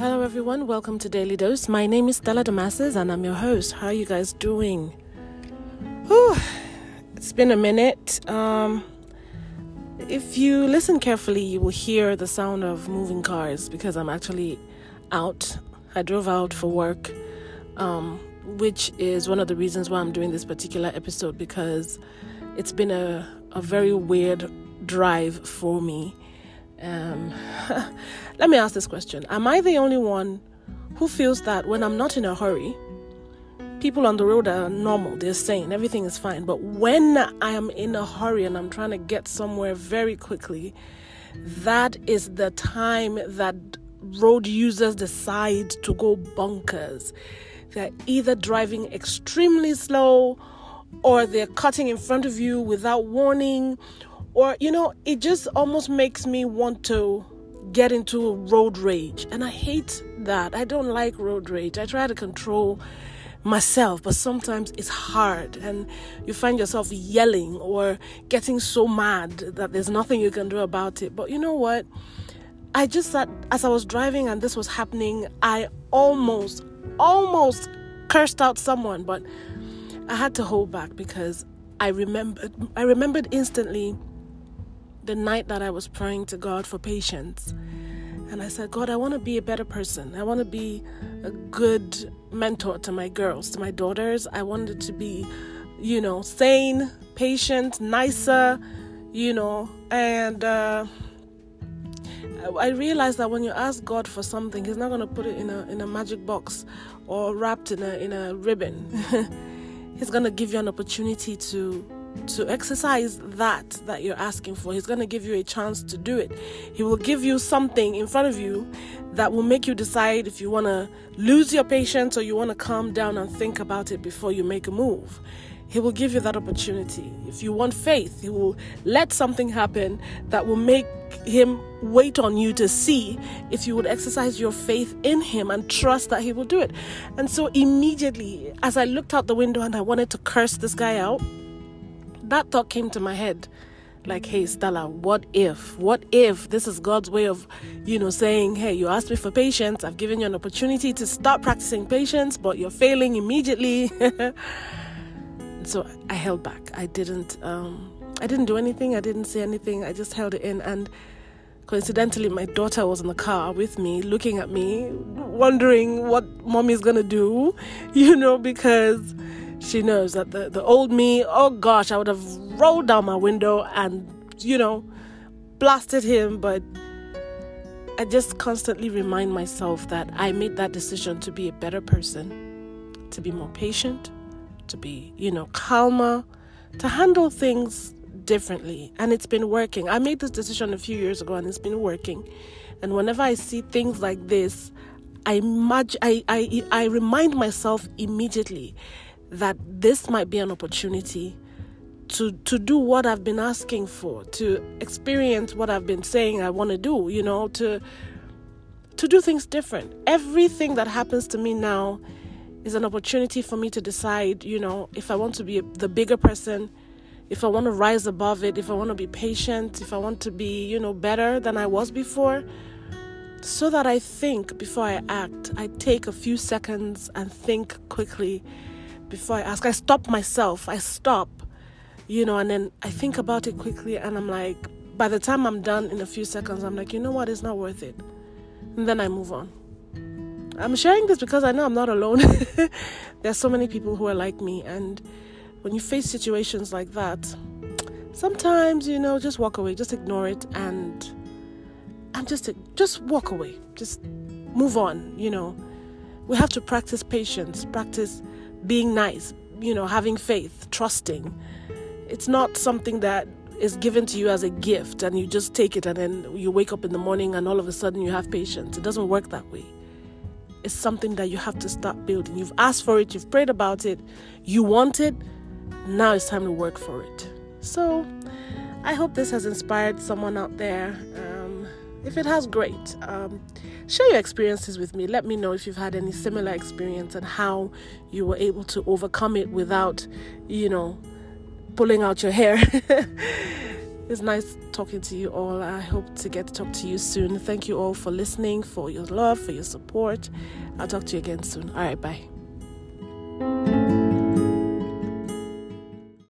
Hello, everyone. Welcome to Daily Dose. My name is Stella Damasis, and I'm your host. How are you guys doing? Whew, it's been a minute. Um, if you listen carefully, you will hear the sound of moving cars because I'm actually out. I drove out for work, um, which is one of the reasons why I'm doing this particular episode because it's been a, a very weird drive for me. Um, let me ask this question Am I the only one who feels that when I'm not in a hurry, people on the road are normal, they're sane, everything is fine. But when I am in a hurry and I'm trying to get somewhere very quickly, that is the time that road users decide to go bonkers. They're either driving extremely slow or they're cutting in front of you without warning or you know it just almost makes me want to get into road rage. And i hate that. I don't like road rage. I try to control myself but sometimes it's hard. And you find yourself yelling or getting so mad that there's nothing you can do about it. But you know what? I just thought as i was driving and this was happening i almost almost cursed out someone but i had to hold back because i remembered i remembered instantly the night that I was praying to God for patience. And I said, God, I want to be a better person. I want to be a good mentor to my girls, to my daughters. I wanted to be, you know, sane, patient, nicer, you know, and uh, I realized that when you ask God for something, He's not going to put it in a in a magic box or wrapped in a in a ribbon. He's going to give you an opportunity to to exercise that that you're asking for. He's going to give you a chance to do it. He will give you something in front of you that will make you decide if you want to lose your patience or you want to calm down and think about it before you make a move. He will give you that opportunity. If you want faith, He will let something happen that will make Him wait on you to see if you would exercise your faith in Him and trust that He will do it. And so, immediately, as I looked out the window and I wanted to curse this guy out, that thought came to my head like hey stella what if? What if this is god's way of you know saying hey you asked me for patience i've given you an opportunity to start practicing patience but you're failing immediately. So i held back. I didn't um i didn't do anything. I didn't say anything. I just held it in. And coincidentally my daughter was in the car with me looking at me wondering what mommy's gonna do you know because she knows that the, the old me, oh gosh, I would have rolled down my window and, you know, blasted him. But I just constantly remind myself that I made that decision to be a better person, to be more patient, to be, you know, calmer, to handle things differently. And it's been working. I made this decision a few years ago and it's been working. And whenever I see things like this, I, imag- I, I, I remind myself immediately that this might be an opportunity to to do what I've been asking for, to experience what I've been saying I want to do, you know, to to do things different. Everything that happens to me now is an opportunity for me to decide, you know, if I want to be the bigger person, if I want to rise above it, if I want to be patient, if I want to be, you know, better than I was before. So that I think before I act, I take a few seconds and think quickly before I ask. I stop myself. I stop, you know, and then I think about it quickly and I'm like, by the time I'm done in a few seconds, I'm like, you know what, it's not worth it. And then I move on. I'm sharing this because I know I'm not alone. There's so many people who are like me, and when you face situations like that, sometimes you know, just walk away, just ignore it, and and just just walk away, just move on. You know, we have to practice patience, practice being nice, you know, having faith, trusting. It's not something that is given to you as a gift and you just take it and then you wake up in the morning and all of a sudden you have patience. It doesn't work that way. It's something that you have to start building. You've asked for it, you've prayed about it, you want it, now it's time to work for it. So, I hope this has inspired someone out there. Um, if it has, great. Um, share your experiences with me. Let me know if you've had any similar experience and how you were able to overcome it without, you know, pulling out your hair. It's nice talking to you all. I hope to get to talk to you soon. Thank you all for listening, for your love, for your support. I'll talk to you again soon. All right, bye.